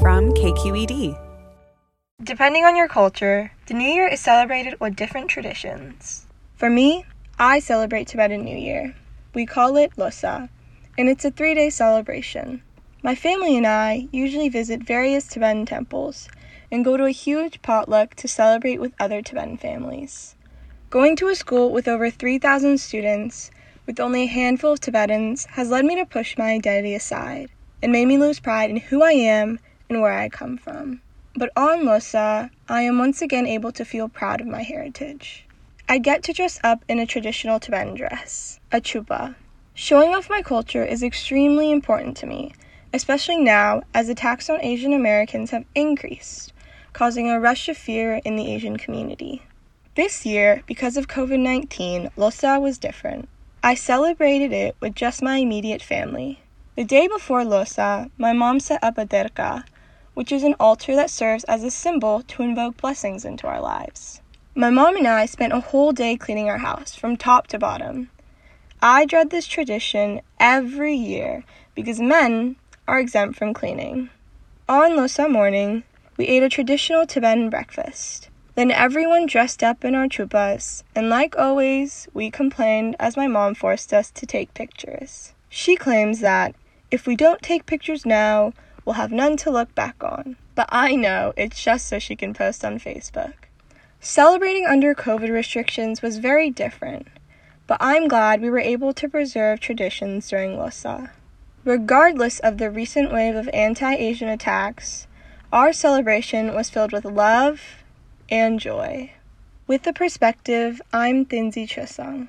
from KQED. Depending on your culture, the New Year is celebrated with different traditions. For me, I celebrate Tibetan New Year. We call it Losar, and it's a three day celebration. My family and I usually visit various Tibetan temples and go to a huge potluck to celebrate with other Tibetan families. Going to a school with over 3,000 students with only a handful of Tibetans has led me to push my identity aside and made me lose pride in who I am and where I come from. But on Losar, I am once again able to feel proud of my heritage. I get to dress up in a traditional Tibetan dress, a chupa. Showing off my culture is extremely important to me, especially now as attacks on Asian Americans have increased, causing a rush of fear in the Asian community. This year, because of COVID 19, Losar was different. I celebrated it with just my immediate family. The day before Losar, my mom set up a derka, which is an altar that serves as a symbol to invoke blessings into our lives. My mom and I spent a whole day cleaning our house from top to bottom. I dread this tradition every year because men are exempt from cleaning. On Losar morning, we ate a traditional Tibetan breakfast. Then everyone dressed up in our chupas, and like always, we complained as my mom forced us to take pictures. She claims that if we don't take pictures now, will have none to look back on. But I know it's just so she can post on Facebook. Celebrating under COVID restrictions was very different, but I'm glad we were able to preserve traditions during Losar. Regardless of the recent wave of anti Asian attacks, our celebration was filled with love and joy. With the perspective, I'm Thinzi Chusang.